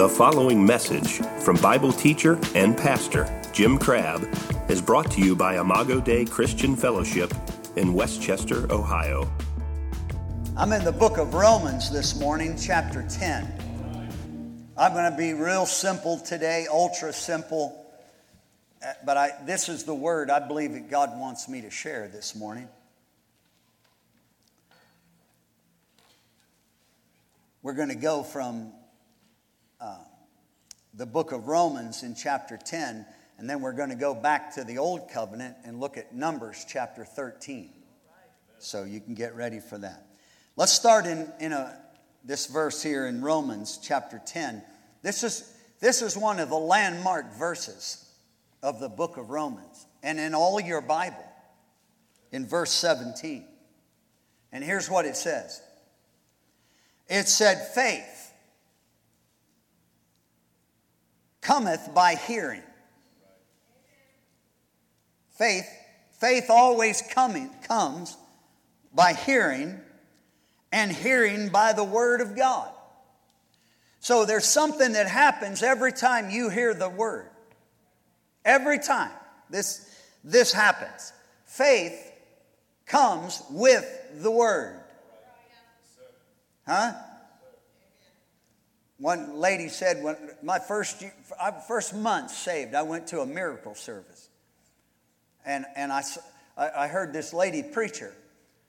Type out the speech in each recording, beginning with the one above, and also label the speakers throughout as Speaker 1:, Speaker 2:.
Speaker 1: The following message from Bible teacher and pastor Jim Crabb is brought to you by Imago Dei Christian Fellowship in West Chester, Ohio.
Speaker 2: I'm in the book of Romans this morning, chapter 10. I'm going to be real simple today, ultra simple, uh, but I, this is the word I believe that God wants me to share this morning. We're going to go from uh, the book of Romans in chapter 10, and then we're going to go back to the Old Covenant and look at Numbers chapter 13. So you can get ready for that. Let's start in, in a, this verse here in Romans chapter 10. This is, this is one of the landmark verses of the book of Romans and in all your Bible in verse 17. And here's what it says it said, faith cometh by hearing. Faith, faith always coming, comes by hearing, and hearing by the Word of God. So there's something that happens every time you hear the Word. Every time this, this happens. Faith comes with the Word. Huh? One lady said, when my first, first month saved, I went to a miracle service. And, and I, I heard this lady preacher,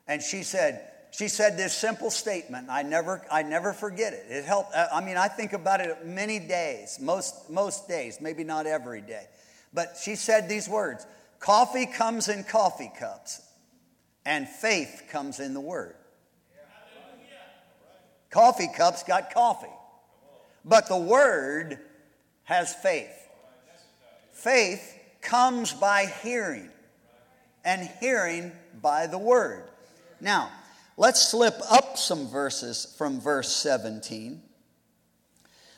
Speaker 2: and she said, she said this simple statement. I never, I never forget it. It helped. I mean, I think about it many days, most, most days, maybe not every day. But she said these words Coffee comes in coffee cups, and faith comes in the Word. Coffee cups got coffee. But the Word has faith. Faith comes by hearing, and hearing by the Word. Now, let's slip up some verses from verse 17.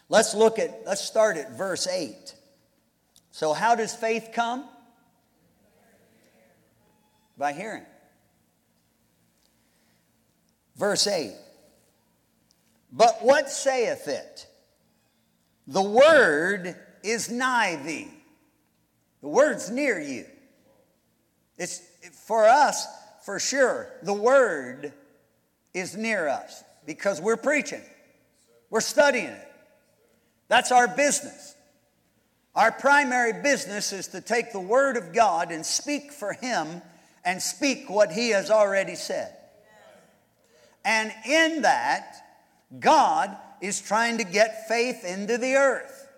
Speaker 2: Let's look at, let's start at verse 8. So, how does faith come? By hearing. Verse 8. But what saith it? The word is nigh thee. The word's near you. It's for us, for sure, the word is near us because we're preaching, we're studying it. That's our business. Our primary business is to take the word of God and speak for Him and speak what He has already said. And in that, God is trying to get faith into the earth.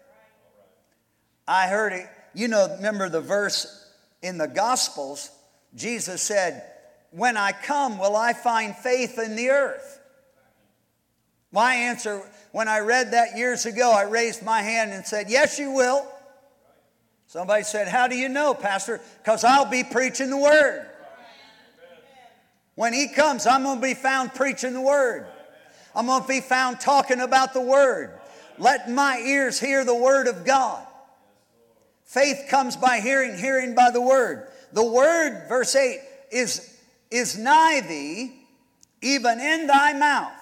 Speaker 2: I heard it, you know, remember the verse in the Gospels? Jesus said, When I come, will I find faith in the earth? My answer, when I read that years ago, I raised my hand and said, Yes, you will. Somebody said, How do you know, Pastor? Because I'll be preaching the word. When he comes, I'm going to be found preaching the word. I'm going to be found talking about the Word. Let my ears hear the Word of God. Faith comes by hearing, hearing by the Word. The Word, verse 8, is, is nigh thee, even in thy mouth.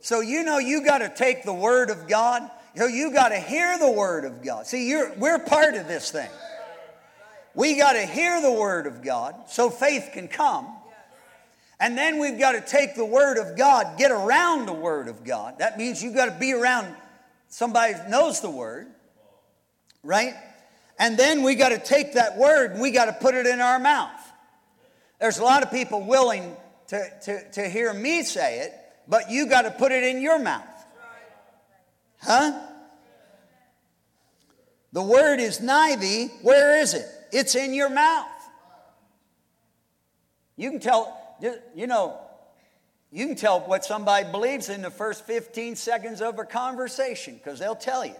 Speaker 2: So you know you got to take the Word of God. You know, you got to hear the Word of God. See, we're part of this thing. We got to hear the Word of God so faith can come. And then we've got to take the Word of God, get around the Word of God. That means you've got to be around somebody who knows the Word, right? And then we got to take that Word and we got to put it in our mouth. There's a lot of people willing to, to, to hear me say it, but you got to put it in your mouth. Huh? The Word is nigh thee. Where is it? It's in your mouth. You can tell you know, you can tell what somebody believes in the first 15 seconds of a conversation because they'll tell you.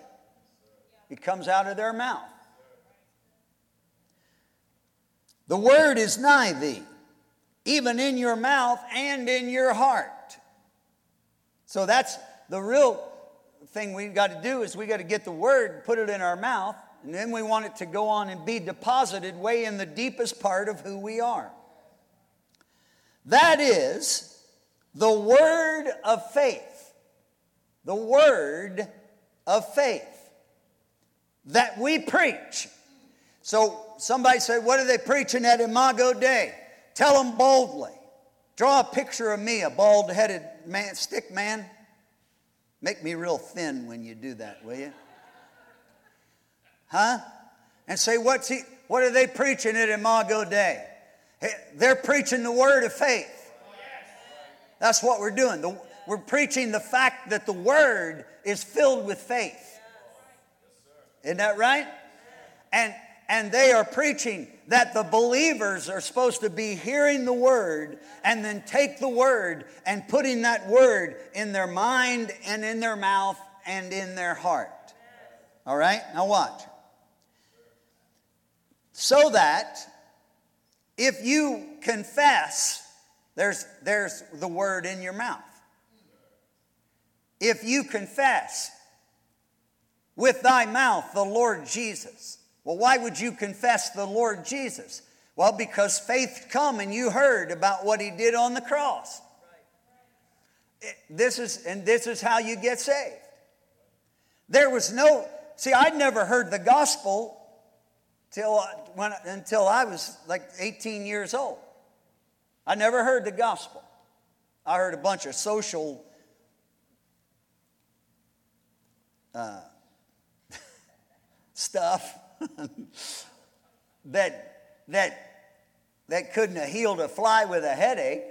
Speaker 2: It comes out of their mouth. The word is nigh thee, even in your mouth and in your heart. So that's the real thing we've got to do is we got to get the word, put it in our mouth, and then we want it to go on and be deposited way in the deepest part of who we are. That is the word of faith. The word of faith that we preach. So somebody said, What are they preaching at Imago Dei? Tell them boldly. Draw a picture of me, a bald headed man, stick man. Make me real thin when you do that, will you? Huh? And say, What's he, what are they preaching at Imago Dei? They're preaching the word of faith. That's what we're doing. The, we're preaching the fact that the word is filled with faith. Isn't that right? And and they are preaching that the believers are supposed to be hearing the word and then take the word and putting that word in their mind and in their mouth and in their heart. All right? Now watch. So that if you confess, there's, there's the word in your mouth. If you confess with thy mouth the Lord Jesus, well, why would you confess the Lord Jesus? Well, because faith come and you heard about what he did on the cross. This is and this is how you get saved. There was no see, I'd never heard the gospel till when until I was like 18 years old. I never heard the gospel. I heard a bunch of social uh, stuff that, that, that couldn't have healed a fly with a headache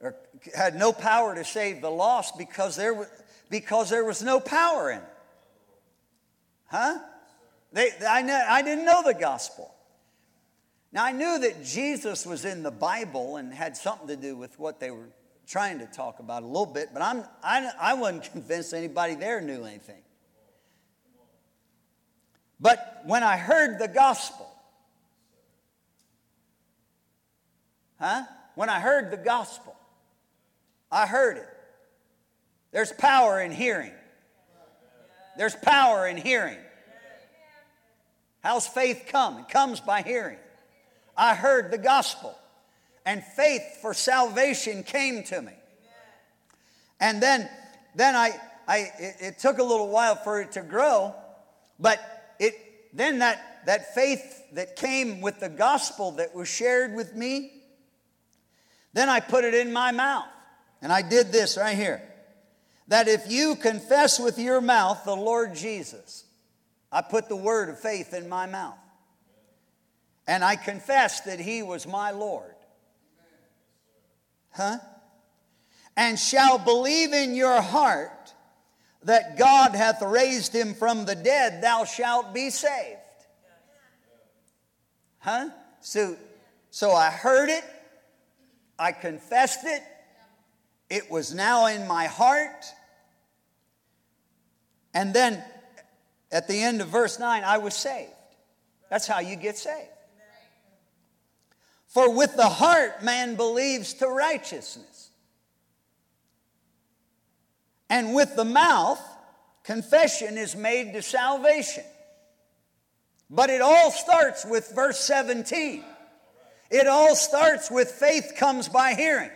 Speaker 2: or had no power to save the lost because there, because there was no power in it. Huh? They, I, know, I didn't know the gospel. Now, I knew that Jesus was in the Bible and had something to do with what they were trying to talk about a little bit, but I'm, I, I wasn't convinced anybody there knew anything. But when I heard the gospel, huh? When I heard the gospel, I heard it. There's power in hearing. There's power in hearing. How's faith come? It comes by hearing. I heard the gospel, and faith for salvation came to me. And then, then I, I it, it took a little while for it to grow, but it, then that, that faith that came with the gospel that was shared with me, then I put it in my mouth. And I did this right here. That if you confess with your mouth the Lord Jesus, I put the word of faith in my mouth. And I confessed that he was my Lord. Huh? And shall believe in your heart that God hath raised him from the dead, thou shalt be saved. Huh? So, so I heard it, I confessed it, it was now in my heart. And then at the end of verse 9, I was saved. That's how you get saved. For with the heart man believes to righteousness and with the mouth, confession is made to salvation. But it all starts with verse 17. It all starts with faith comes by hearing.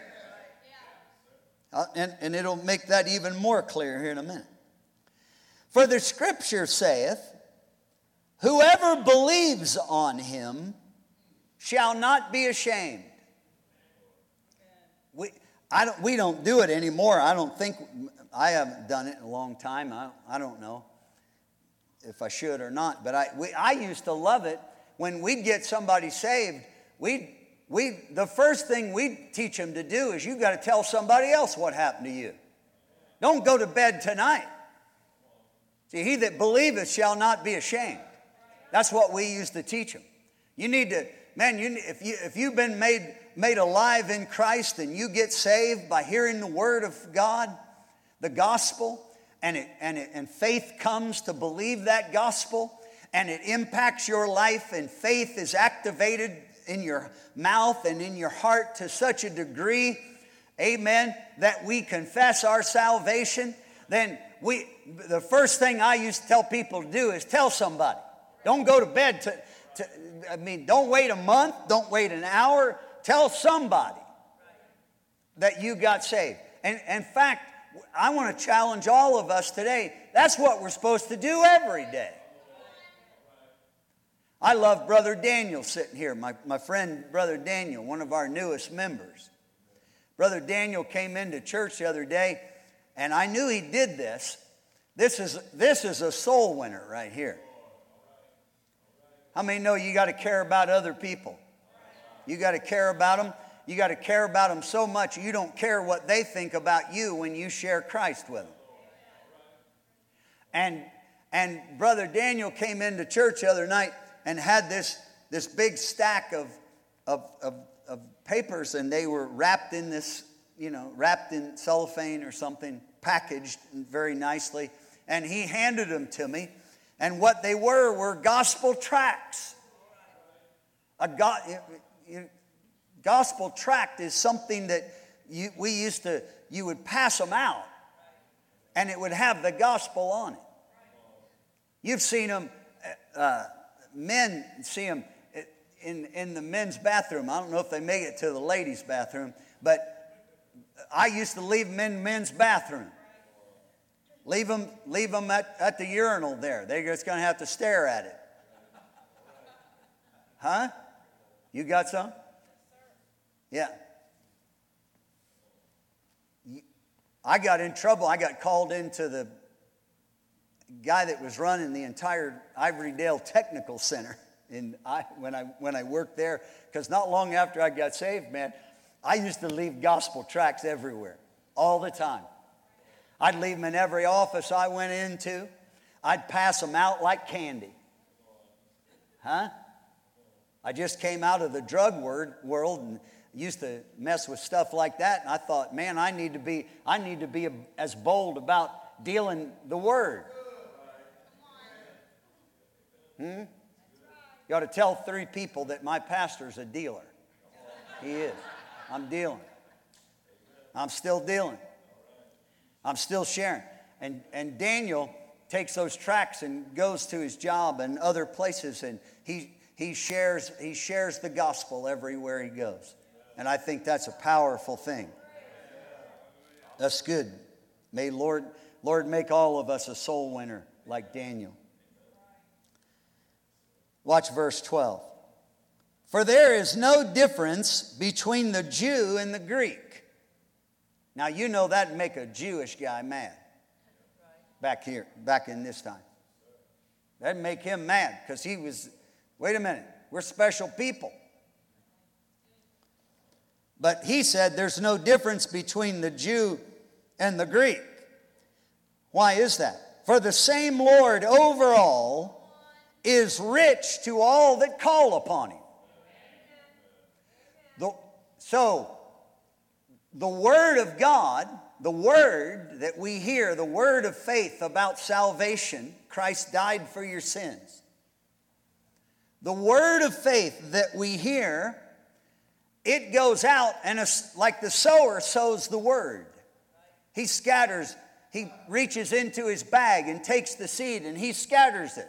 Speaker 2: Uh, and, and it'll make that even more clear here in a minute. For the scripture saith, Whoever believes on him shall not be ashamed. We, I don't, we don't do it anymore. I don't think I haven't done it in a long time. I, I don't know if I should or not, but I, we, I used to love it when we'd get somebody saved. We, we, the first thing we teach them to do is you've got to tell somebody else what happened to you. Don't go to bed tonight. See, he that believeth shall not be ashamed. That's what we used to teach them. You need to, man, you, if, you, if you've been made, made alive in Christ and you get saved by hearing the word of God, the gospel and, it, and, it, and faith comes to believe that gospel and it impacts your life and faith is activated in your mouth and in your heart to such a degree amen that we confess our salvation then we the first thing i used to tell people to do is tell somebody don't go to bed to, to i mean don't wait a month don't wait an hour tell somebody that you got saved and in fact I want to challenge all of us today. That's what we're supposed to do every day. I love Brother Daniel sitting here, my, my friend Brother Daniel, one of our newest members. Brother Daniel came into church the other day, and I knew he did this. This is, this is a soul winner right here. How many know you got to care about other people? You got to care about them. You got to care about them so much you don't care what they think about you when you share Christ with them. And, and Brother Daniel came into church the other night and had this, this big stack of, of, of, of papers, and they were wrapped in this, you know, wrapped in cellophane or something, packaged very nicely. And he handed them to me. And what they were were gospel tracts. A go- gospel tract is something that you, we used to, you would pass them out, and it would have the gospel on it. You've seen them, uh, men see them in, in the men's bathroom. I don't know if they make it to the ladies' bathroom, but I used to leave them in men's bathroom. Leave them, leave them at, at the urinal there. They're just going to have to stare at it. Huh? You got some? Yeah. I got in trouble. I got called into the guy that was running the entire Ivorydale Technical Center in I, when, I, when I worked there. Because not long after I got saved, man, I used to leave gospel tracts everywhere, all the time. I'd leave them in every office I went into. I'd pass them out like candy. Huh? I just came out of the drug word, world and used to mess with stuff like that. And I thought, man, I need to be, I need to be as bold about dealing the word. Hmm? You ought to tell three people that my pastor's a dealer. He is. I'm dealing. I'm still dealing. I'm still sharing. And, and Daniel takes those tracks and goes to his job and other places and he, he, shares, he shares the gospel everywhere he goes. And I think that's a powerful thing. That's good. May Lord, Lord make all of us a soul winner like Daniel. Watch verse 12. For there is no difference between the Jew and the Greek. Now, you know that'd make a Jewish guy mad back here, back in this time. That'd make him mad because he was, wait a minute, we're special people. But he said there's no difference between the Jew and the Greek. Why is that? For the same Lord over all is rich to all that call upon him. So, the Word of God, the Word that we hear, the Word of faith about salvation, Christ died for your sins. The Word of faith that we hear, it goes out and like the sower sows the Word. He scatters, he reaches into his bag and takes the seed and he scatters it.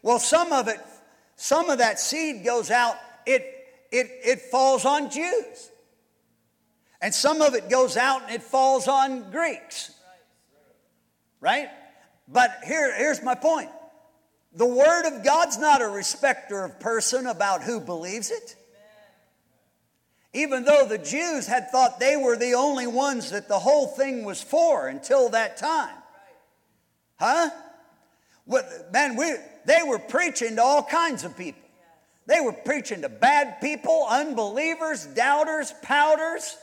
Speaker 2: Well, some of it, some of that seed goes out, it, it, it falls on Jews. And some of it goes out and it falls on Greeks. Right? But here, here's my point the Word of God's not a respecter of person about who believes it. Even though the Jews had thought they were the only ones that the whole thing was for until that time. Huh? Man, we, they were preaching to all kinds of people. They were preaching to bad people, unbelievers, doubters, pouters.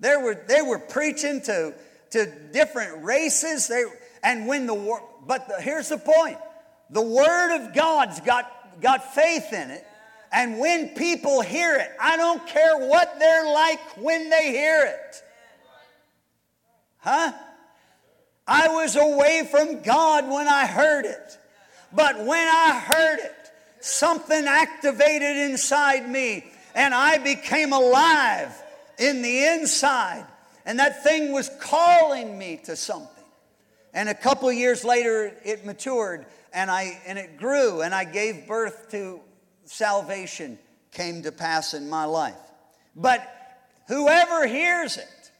Speaker 2: They were, they were preaching to, to different races. They, and when the but the, here's the point the Word of God's got, got faith in it. And when people hear it, I don't care what they're like when they hear it. Huh? I was away from God when I heard it. But when I heard it, something activated inside me and I became alive in the inside. And that thing was calling me to something. And a couple years later, it matured and, I, and it grew, and I gave birth to salvation, came to pass in my life. But whoever hears it,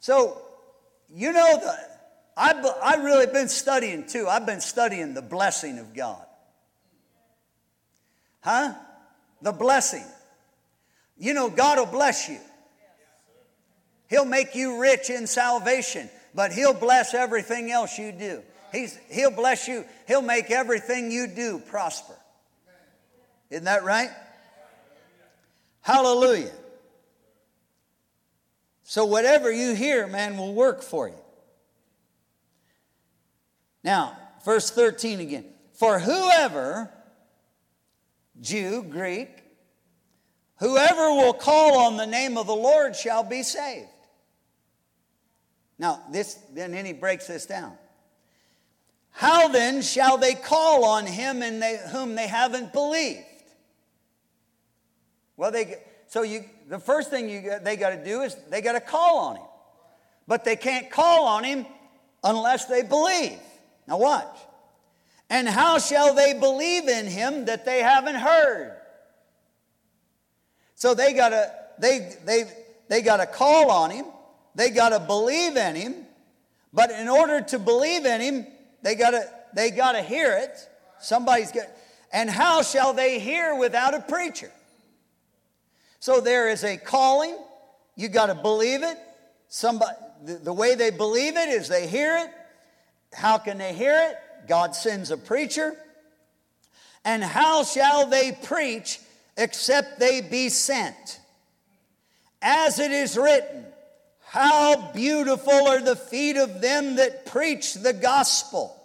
Speaker 2: so you know the I've, I've really been studying too. I've been studying the blessing of God. Huh? The blessing. You know, God will bless you. He'll make you rich in salvation, but He'll bless everything else you do. He's, he'll bless you. He'll make everything you do prosper. Isn't that right? Hallelujah. So, whatever you hear, man, will work for you. Now, verse 13 again. For whoever, Jew, Greek, whoever will call on the name of the Lord shall be saved. Now, this, then, then he breaks this down. How then shall they call on him in they, whom they haven't believed? Well, they so you the first thing you they got to do is they got to call on him, but they can't call on him unless they believe. Now watch. And how shall they believe in him that they haven't heard? So they got to they they they got to call on him. They got to believe in him. But in order to believe in him, they gotta, they gotta hear it. Somebody's got, and how shall they hear without a preacher? So there is a calling. You got to believe it. Somebody, the, the way they believe it is they hear it. How can they hear it? God sends a preacher. And how shall they preach except they be sent? As it is written, how beautiful are the feet of them that preach the gospel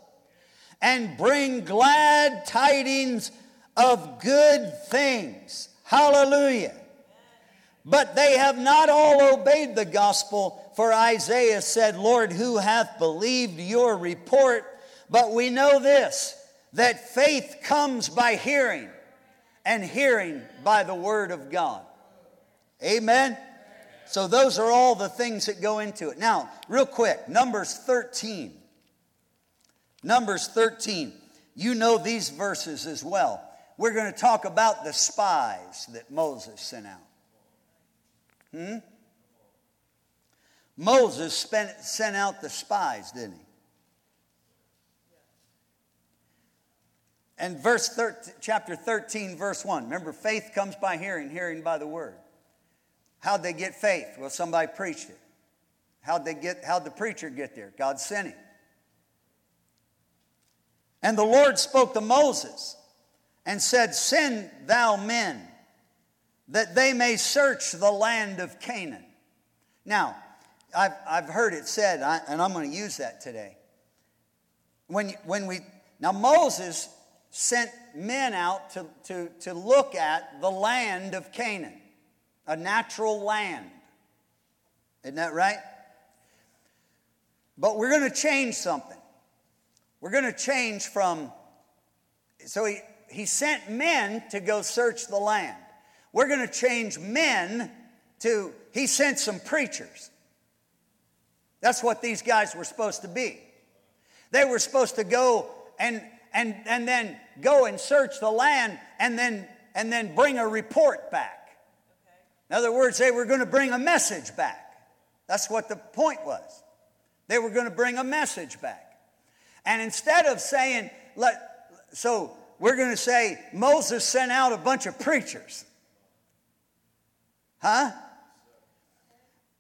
Speaker 2: and bring glad tidings of good things. Hallelujah. But they have not all obeyed the gospel, for Isaiah said, Lord, who hath believed your report? But we know this, that faith comes by hearing, and hearing by the word of God. Amen. So, those are all the things that go into it. Now, real quick, Numbers 13. Numbers 13. You know these verses as well. We're going to talk about the spies that Moses sent out. Hmm? Moses spent, sent out the spies, didn't he? And verse 13, chapter 13, verse 1. Remember, faith comes by hearing, hearing by the word. How'd they get faith? Well, somebody preached it. How'd they get, how'd the preacher get there? God sent him. And the Lord spoke to Moses and said, Send thou men that they may search the land of Canaan. Now, I've, I've heard it said, and I'm going to use that today. When, when we, now Moses sent men out to, to, to look at the land of Canaan a natural land. Isn't that right? But we're going to change something. We're going to change from, so he, he sent men to go search the land. We're going to change men to, he sent some preachers. That's what these guys were supposed to be. They were supposed to go and, and, and then go and search the land and then, and then bring a report back. In other words, they were going to bring a message back. That's what the point was. They were going to bring a message back. And instead of saying, let, so we're going to say Moses sent out a bunch of preachers. Huh?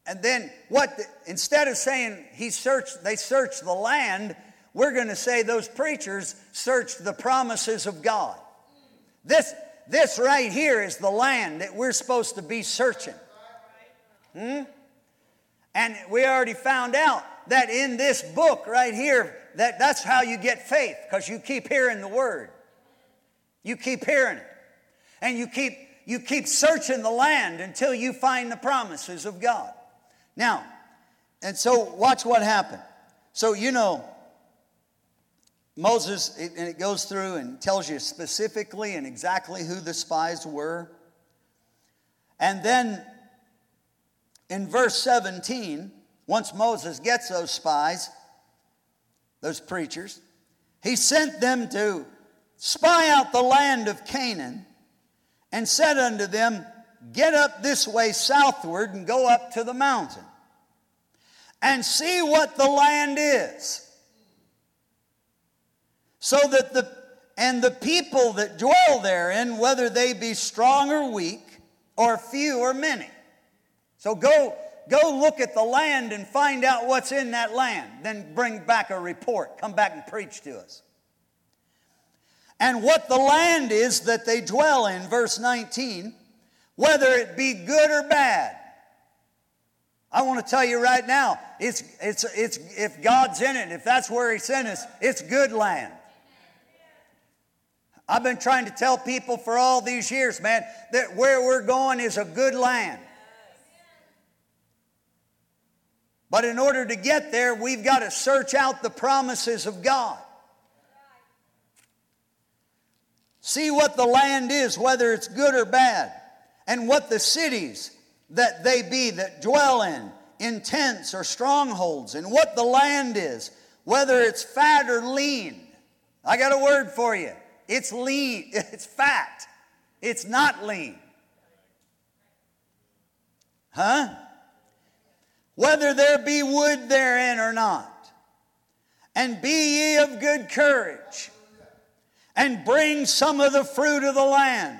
Speaker 2: And then what, the, instead of saying he searched, they searched the land, we're going to say those preachers searched the promises of God. This, this right here is the land that we're supposed to be searching. Hmm? And we already found out that in this book right here, that that's how you get faith, because you keep hearing the word. You keep hearing it. And you keep you keep searching the land until you find the promises of God. Now, and so watch what happened. So you know, Moses, and it goes through and tells you specifically and exactly who the spies were. And then in verse 17, once Moses gets those spies, those preachers, he sent them to spy out the land of Canaan and said unto them, Get up this way southward and go up to the mountain and see what the land is So that the and the people that dwell therein, whether they be strong or weak, or few or many. So go go look at the land and find out what's in that land. Then bring back a report. Come back and preach to us. And what the land is that they dwell in, verse 19, whether it be good or bad. I want to tell you right now, it's, it's, it's, if God's in it, if that's where He sent us, it's good land. I've been trying to tell people for all these years, man, that where we're going is a good land. But in order to get there, we've got to search out the promises of God. See what the land is, whether it's good or bad, and what the cities that they be that dwell in, in tents or strongholds, and what the land is, whether it's fat or lean. I got a word for you. It's lean, it's fat. It's not lean. Huh? whether there be wood therein or not. And be ye of good courage, and bring some of the fruit of the land.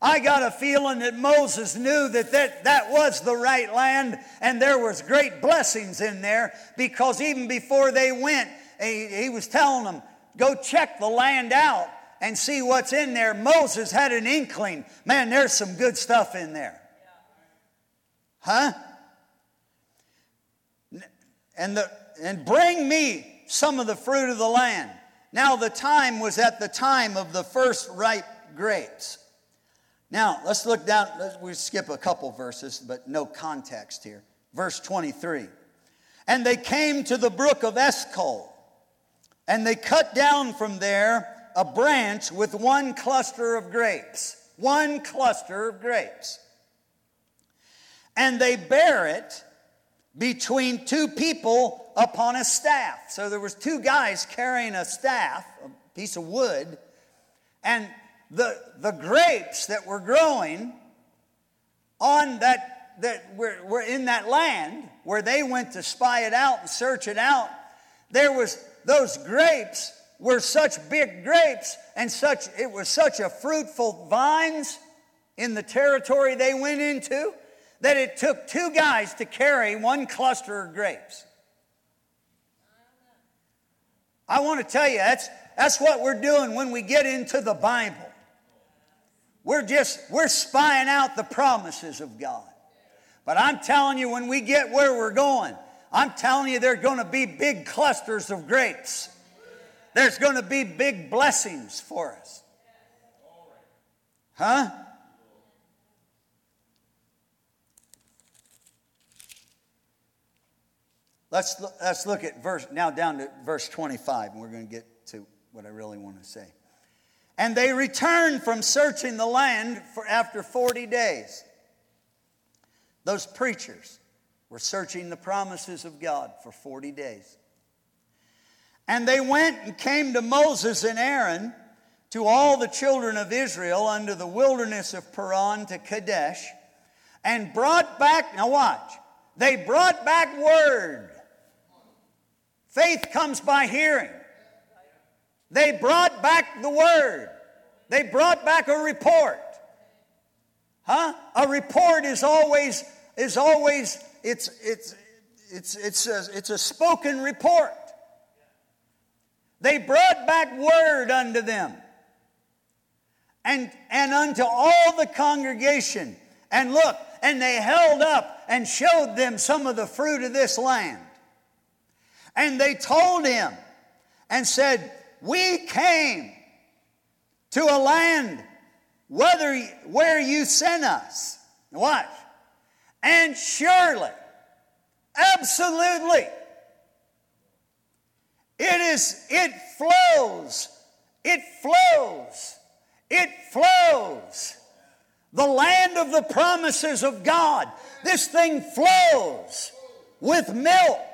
Speaker 2: I got a feeling that Moses knew that, that that was the right land and there was great blessings in there because even before they went, he, he was telling them, go check the land out and see what's in there. Moses had an inkling, man, there's some good stuff in there. Huh? and, the, and bring me some of the fruit of the land. Now, the time was at the time of the first ripe grapes. Now, let's look down. Let's, we skip a couple verses, but no context here. Verse 23. And they came to the brook of Eshcol, and they cut down from there a branch with one cluster of grapes. One cluster of grapes. And they bear it between two people upon a staff. So there was two guys carrying a staff, a piece of wood, and the, the grapes that were growing on that that were, were in that land where they went to spy it out and search it out, there was those grapes were such big grapes and such it was such a fruitful vines in the territory they went into that it took two guys to carry one cluster of grapes. I want to tell you, that's, that's what we're doing when we get into the Bible. We're just, we're spying out the promises of God. But I'm telling you, when we get where we're going, I'm telling you, there's going to be big clusters of grapes. There's going to be big blessings for us. Huh? Let's, let's look at verse, now down to verse 25, and we're going to get to what I really want to say. And they returned from searching the land for after 40 days. Those preachers were searching the promises of God for 40 days. And they went and came to Moses and Aaron to all the children of Israel under the wilderness of Paran to Kadesh and brought back, now watch, they brought back word Faith comes by hearing. They brought back the word. They brought back a report. Huh? A report is always is always it's it's it's it's a, it's a spoken report. They brought back word unto them and, and unto all the congregation. And look, and they held up and showed them some of the fruit of this land. And they told him and said, We came to a land whether, where you sent us. Watch. And surely, absolutely, it is, it flows, it flows, it flows. The land of the promises of God. This thing flows with milk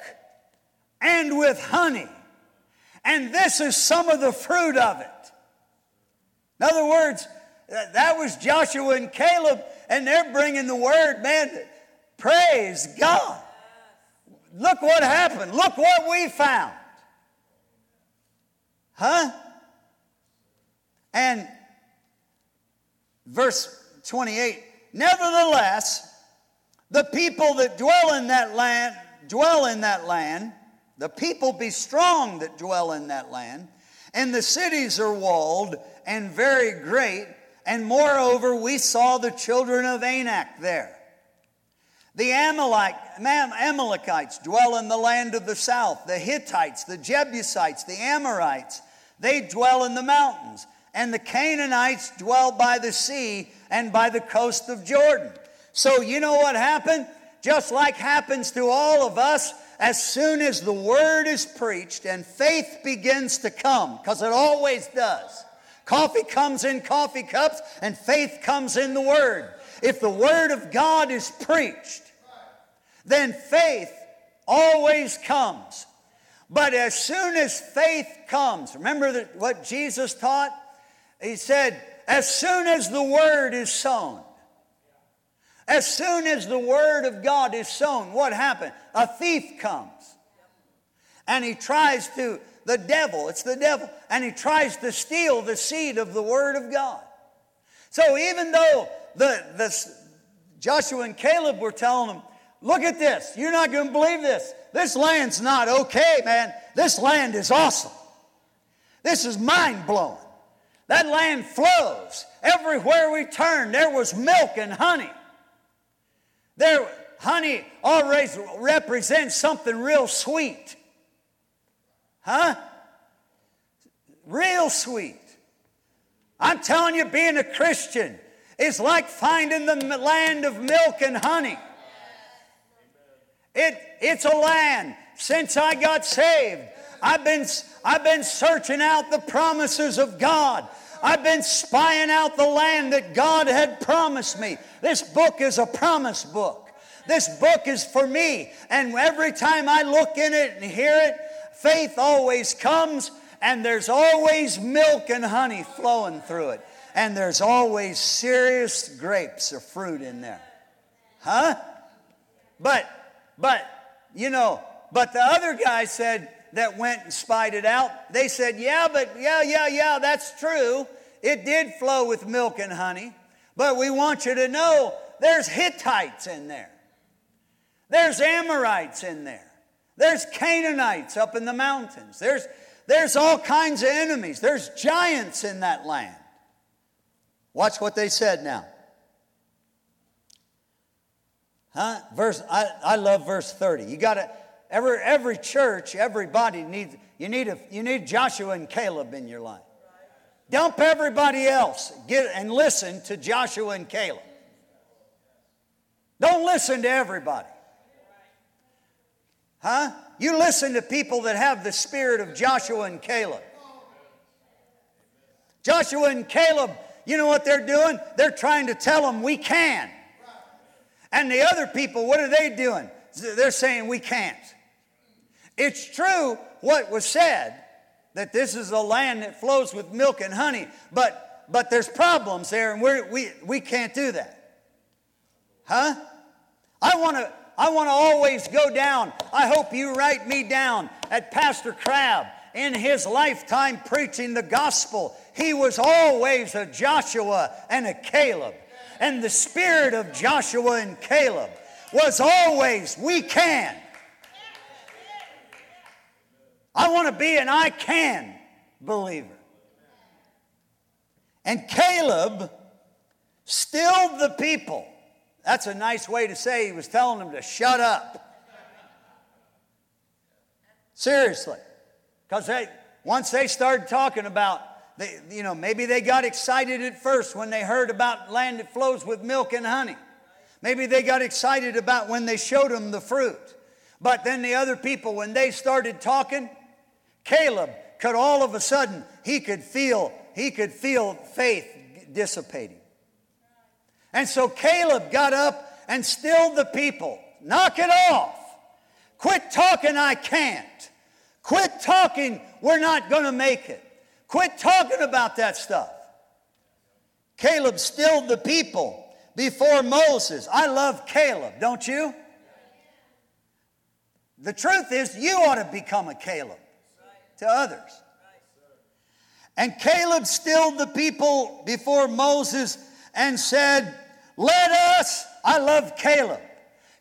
Speaker 2: and with honey. And this is some of the fruit of it. In other words, that was Joshua and Caleb, and they're bringing the word, man. Praise God. Look what happened. Look what we found. Huh? And verse 28 Nevertheless, the people that dwell in that land dwell in that land, the people be strong that dwell in that land, and the cities are walled and very great. And moreover, we saw the children of Anak there. The Amalek, Amalekites dwell in the land of the south. The Hittites, the Jebusites, the Amorites, they dwell in the mountains. And the Canaanites dwell by the sea and by the coast of Jordan. So, you know what happened? Just like happens to all of us, as soon as the word is preached and faith begins to come, because it always does. Coffee comes in coffee cups, and faith comes in the word. If the word of God is preached, then faith always comes. But as soon as faith comes, remember what Jesus taught? He said, as soon as the word is sown, as soon as the word of God is sown, what happened? A thief comes. And he tries to, the devil, it's the devil, and he tries to steal the seed of the word of God. So even though the, the Joshua and Caleb were telling them, look at this, you're not going to believe this. This land's not okay, man. This land is awesome. This is mind blowing. That land flows. Everywhere we turn, there was milk and honey. There, honey always represents something real sweet. Huh? Real sweet. I'm telling you, being a Christian is like finding the land of milk and honey. It, it's a land. Since I got saved, I've been, I've been searching out the promises of God. I've been spying out the land that God had promised me. This book is a promise book. This book is for me. And every time I look in it and hear it, faith always comes, and there's always milk and honey flowing through it. And there's always serious grapes or fruit in there. Huh? But, but, you know, but the other guy said, that went and spied it out, they said, Yeah, but yeah, yeah, yeah, that's true. It did flow with milk and honey. But we want you to know there's Hittites in there, there's Amorites in there, there's Canaanites up in the mountains, there's, there's all kinds of enemies, there's giants in that land. Watch what they said now. Huh? Verse, I, I love verse 30. You got to Every, every church, everybody needs, you need, a, you need Joshua and Caleb in your life. Dump everybody else get, and listen to Joshua and Caleb. Don't listen to everybody. Huh? You listen to people that have the spirit of Joshua and Caleb. Joshua and Caleb, you know what they're doing? They're trying to tell them we can. And the other people, what are they doing? They're saying we can't. It's true what was said that this is a land that flows with milk and honey, but, but there's problems there, and we're, we, we can't do that. Huh? I want to I want to always go down. I hope you write me down at Pastor Crabb in his lifetime preaching the gospel. He was always a Joshua and a Caleb. And the spirit of Joshua and Caleb was always, we can. I want to be an I can believer. And Caleb stilled the people. That's a nice way to say he was telling them to shut up. Seriously. Because they, once they started talking about, they, you know, maybe they got excited at first when they heard about land that flows with milk and honey. Maybe they got excited about when they showed them the fruit. But then the other people, when they started talking, Caleb could all of a sudden, he could feel, he could feel faith dissipating. And so Caleb got up and stilled the people. Knock it off. Quit talking, I can't. Quit talking, we're not going to make it. Quit talking about that stuff. Caleb stilled the people before Moses. I love Caleb, don't you? The truth is, you ought to become a Caleb to others. And Caleb stilled the people before Moses and said, Let us, I love Caleb,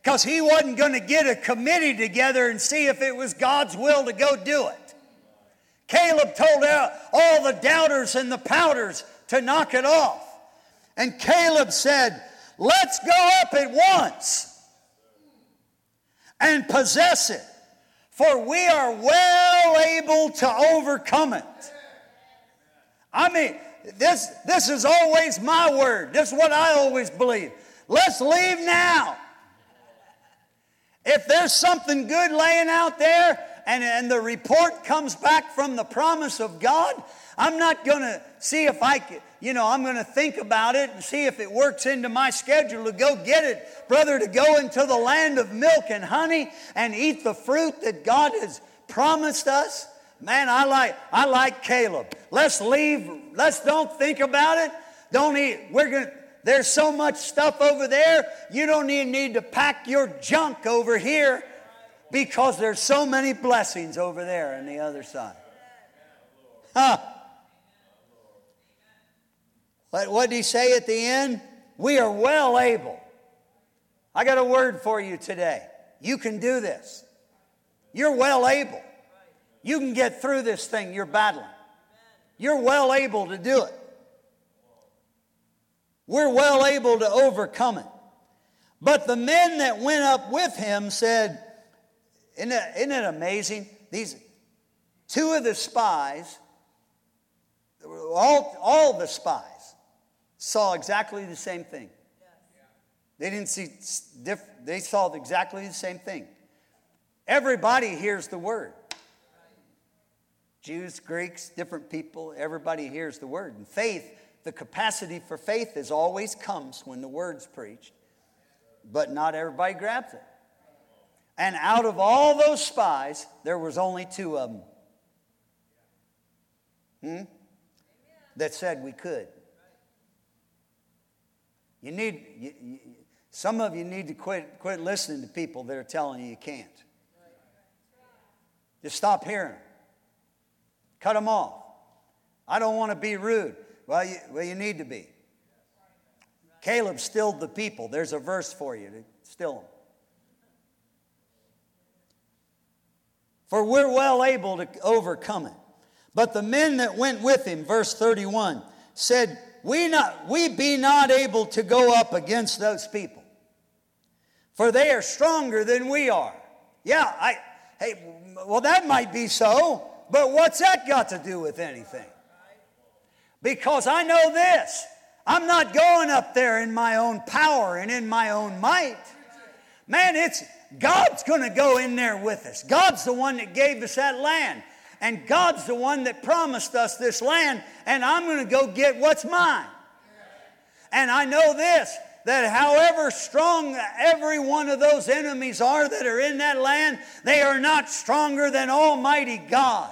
Speaker 2: because he wasn't going to get a committee together and see if it was God's will to go do it. Caleb told all the doubters and the pouters to knock it off. And Caleb said, Let's go up at once and possess it, for we are well able to overcome it. I mean, this, this is always my word. This is what I always believe. Let's leave now. If there's something good laying out there, and, and the report comes back from the promise of God, I'm not going to see if I can, you know, I'm going to think about it and see if it works into my schedule to go get it, brother, to go into the land of milk and honey and eat the fruit that God has promised us. Man, I like I like Caleb. Let's leave. Let's don't think about it. Don't eat. We're going there's so much stuff over there. You don't even need to pack your junk over here because there's so many blessings over there on the other side. Huh. What, what did he say at the end? We are well able. I got a word for you today. You can do this. You're well able. You can get through this thing you're battling. You're well able to do it. We're well able to overcome it. But the men that went up with him said, isn't it, isn't it amazing? These two of the spies, all, all the spies, saw exactly the same thing. They didn't see, they saw exactly the same thing. Everybody hears the word. Jews, Greeks, different people, everybody hears the word. And faith, the capacity for faith is always comes when the word's preached, but not everybody grabs it. And out of all those spies, there was only two of them. Hmm? That said we could. You need, you, you, some of you need to quit, quit listening to people that are telling you you can't. Just stop hearing them. Cut them off. I don't want to be rude. Well, you, well, you need to be. Caleb stilled the people. There's a verse for you to still them. For we're well able to overcome it. But the men that went with him, verse 31, said, we, not, we be not able to go up against those people, for they are stronger than we are. Yeah, I, hey, well, that might be so, but what's that got to do with anything? Because I know this I'm not going up there in my own power and in my own might. Man, it's God's going to go in there with us. God's the one that gave us that land. And God's the one that promised us this land, and I'm going to go get what's mine. And I know this that however strong every one of those enemies are that are in that land, they are not stronger than Almighty God.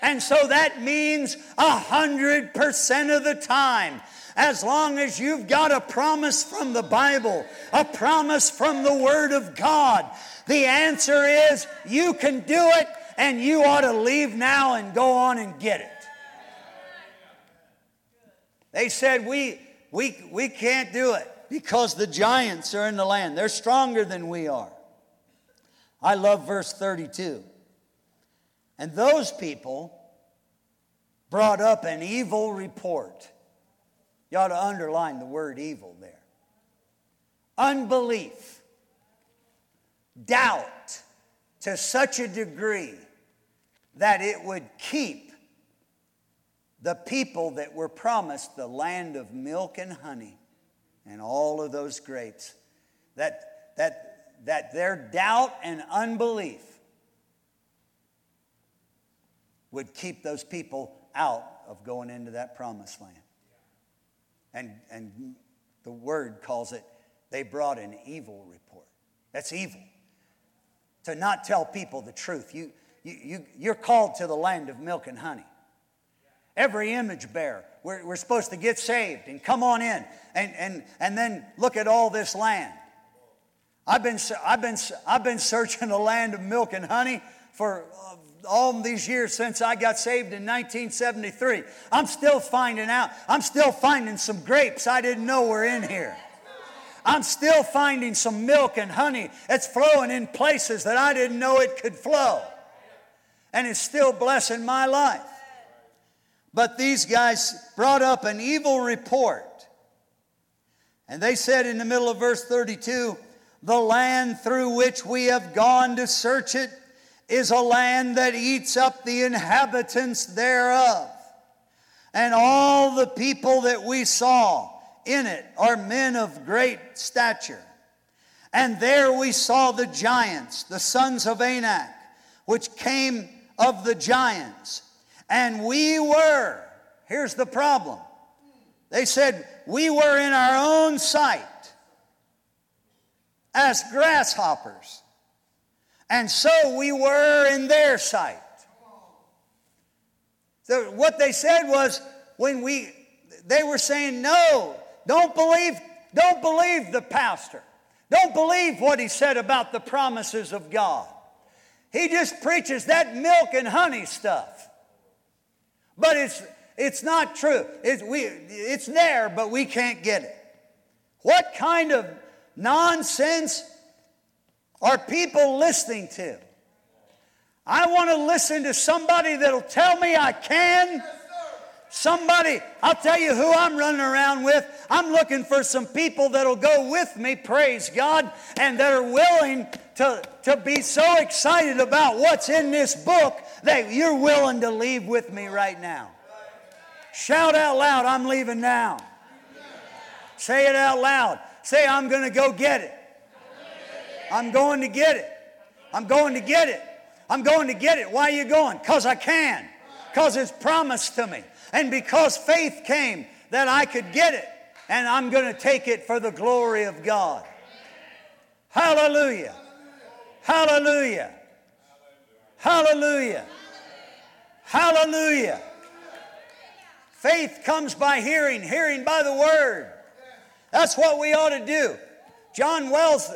Speaker 2: And so that means a hundred percent of the time, as long as you've got a promise from the Bible, a promise from the Word of God, the answer is you can do it and you ought to leave now and go on and get it. They said, We, we, we can't do it because the giants are in the land. They're stronger than we are. I love verse 32. And those people brought up an evil report. You ought to underline the word evil there. Unbelief, doubt to such a degree that it would keep the people that were promised the land of milk and honey and all of those grapes. That, that, that their doubt and unbelief would keep those people out of going into that promised land. And, and the word calls it, they brought an evil report. That's evil. To not tell people the truth. You, you, you, you're called to the land of milk and honey. Every image bearer, we're, we're supposed to get saved and come on in and, and, and then look at all this land. I've been, I've, been, I've been searching the land of milk and honey for uh, all these years since I got saved in 1973. I'm still finding out. I'm still finding some grapes I didn't know were in here. I'm still finding some milk and honey that's flowing in places that I didn't know it could flow. And it's still blessing my life. But these guys brought up an evil report. And they said in the middle of verse 32 the land through which we have gone to search it is a land that eats up the inhabitants thereof. And all the people that we saw in it are men of great stature. And there we saw the giants, the sons of Anak, which came of the giants. And we were, here's the problem. They said, we were in our own sight as grasshoppers. And so we were in their sight. So what they said was when we they were saying, no, don't believe, don't believe the pastor. Don't believe what he said about the promises of God. He just preaches that milk and honey stuff. But it's it's not true. It's, we, it's there, but we can't get it. What kind of nonsense are people listening to? I want to listen to somebody that'll tell me I can. Somebody, I'll tell you who I'm running around with. I'm looking for some people that'll go with me, praise God, and that are willing to, to be so excited about what's in this book that you're willing to leave with me right now. Shout out loud, I'm leaving now. Say it out loud. Say, I'm going to go get it. I'm going to get it. I'm going to get it. I'm going to get it. Why are you going? Because I can. Because it's promised to me. And because faith came that I could get it. And I'm going to take it for the glory of God. Hallelujah. Hallelujah. Hallelujah. Hallelujah. Faith comes by hearing, hearing by the word. That's what we ought to do. John Wells,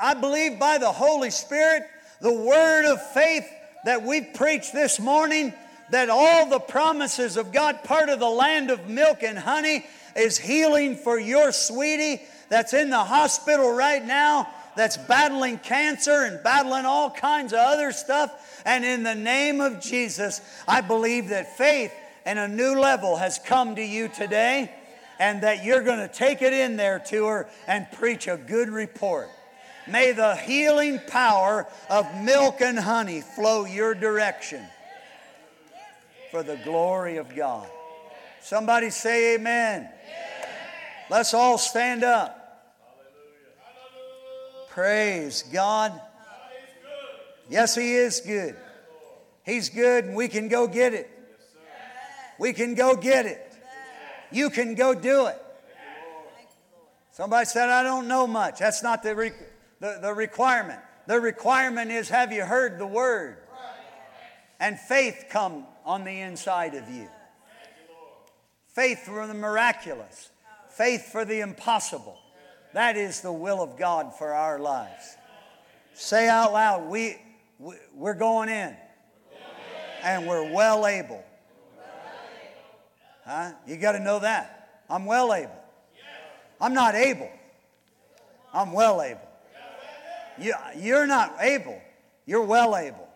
Speaker 2: I believe by the Holy Spirit, the word of faith that we've preached this morning, that all the promises of God, part of the land of milk and honey, is healing for your sweetie that's in the hospital right now, that's battling cancer and battling all kinds of other stuff. And in the name of Jesus, I believe that faith and a new level has come to you today and that you're going to take it in there to her and preach a good report. May the healing power of milk and honey flow your direction for the glory of God. Somebody say amen. Let's all stand up. Hallelujah. Praise God. Yes, He is good. He's good, and we can go get it. We can go get it. You can go do it. Somebody said, I don't know much. That's not the, the, the requirement. The requirement is have you heard the word? And faith come on the inside of you. Faith for the miraculous. Faith for the impossible. That is the will of God for our lives. Say out loud, we, we, we're going in. And we're well able. Huh? You got to know that. I'm well able. I'm not able. I'm well able. You, you're not able. You're well able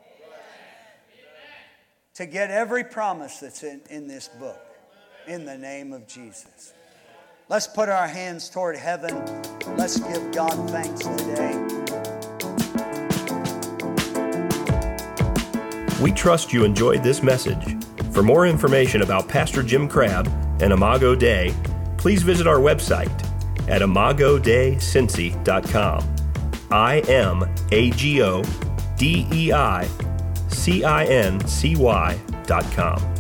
Speaker 2: to get every promise that's in, in this book in the name of Jesus. Let's put our hands toward heaven. Let's give God thanks today.
Speaker 1: We trust you enjoyed this message. For more information about Pastor Jim Crabb and Imago Dei, please visit our website at imagodeicincy.com. I M A G O D E I C I N C Y dot com.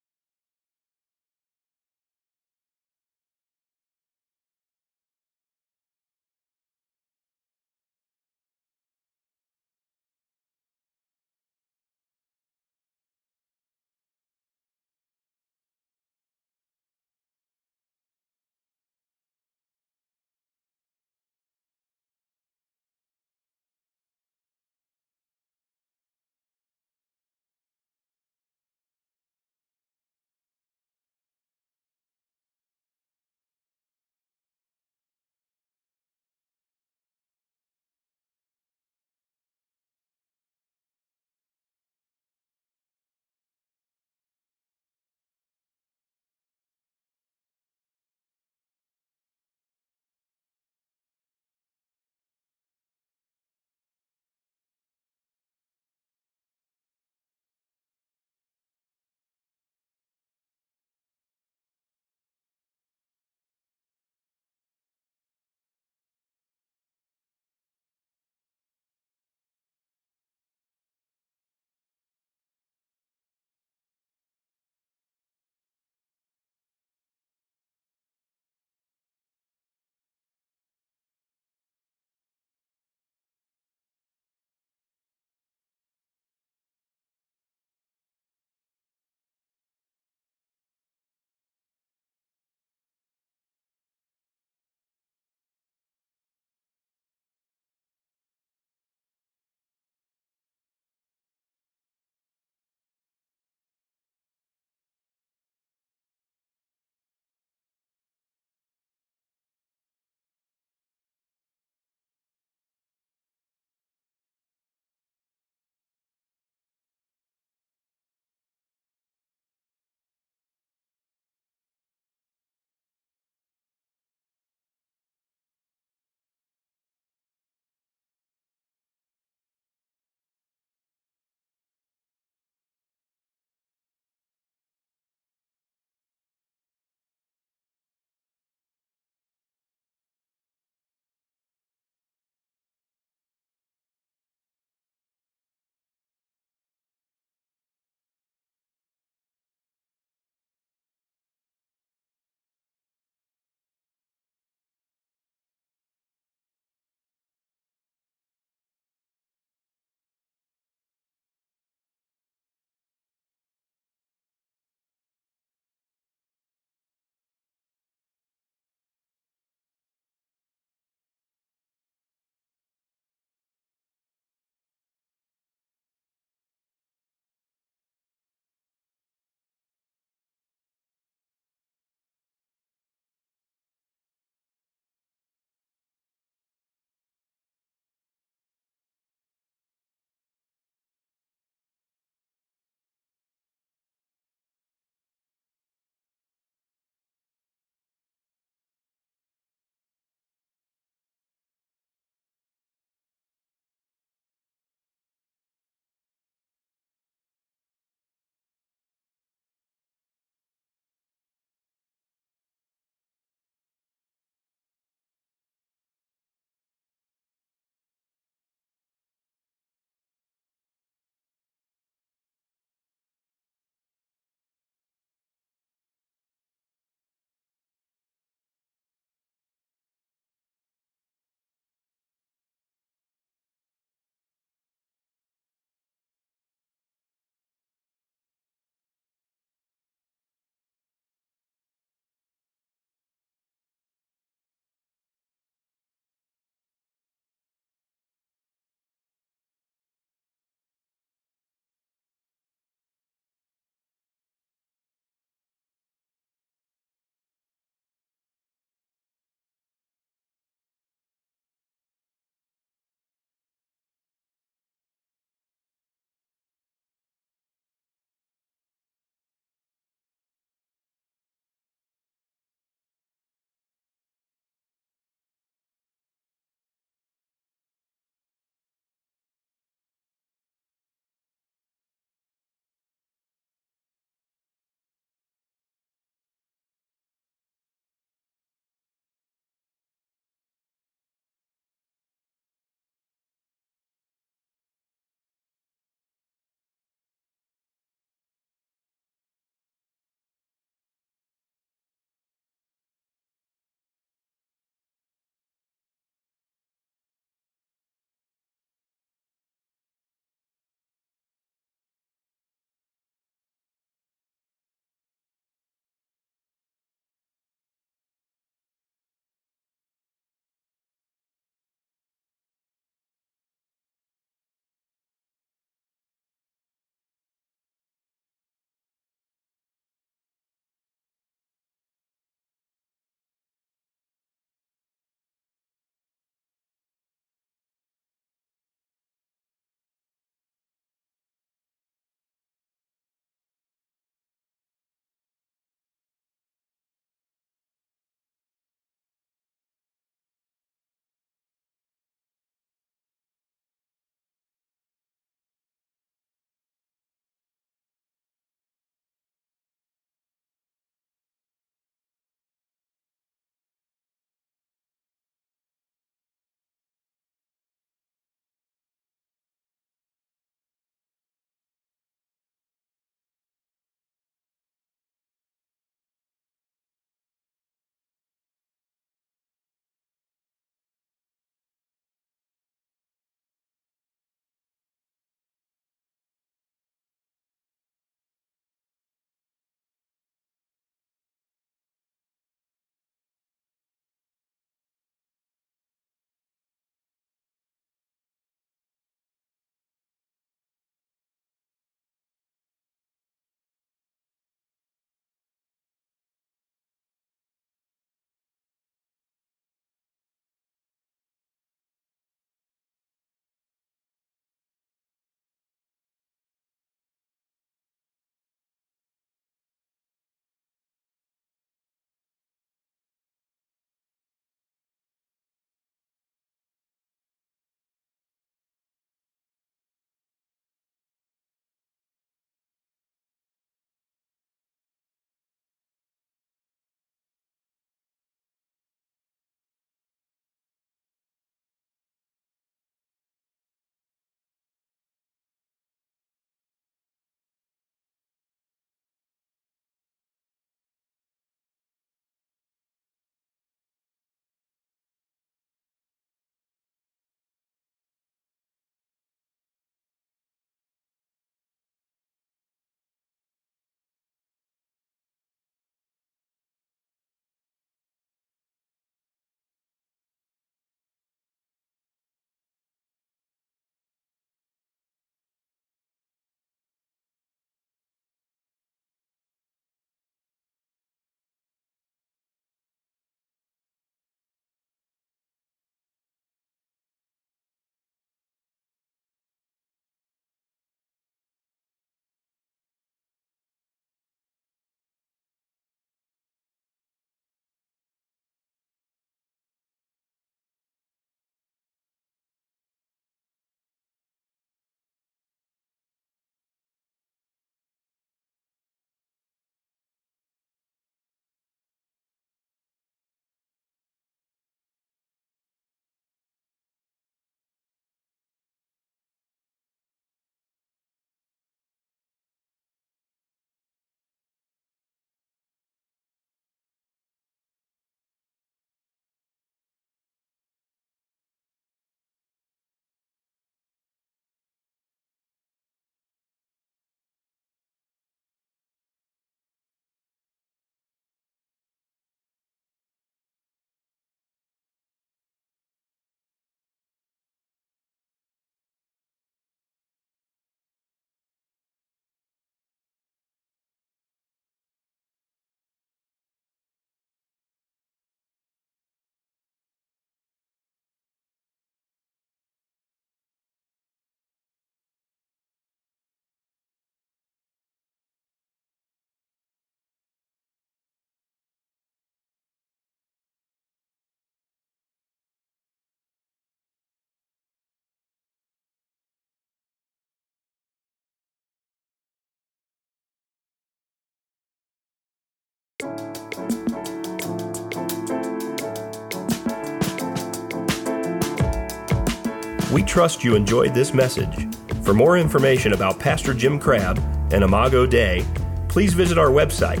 Speaker 1: We trust you enjoyed this message. For more information about Pastor Jim Crabb and Imago Dei, please visit our website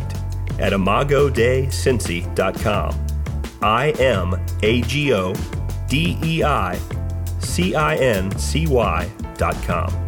Speaker 1: at imagodeicincy.com. I M A G O D E I C I N C Y dot com.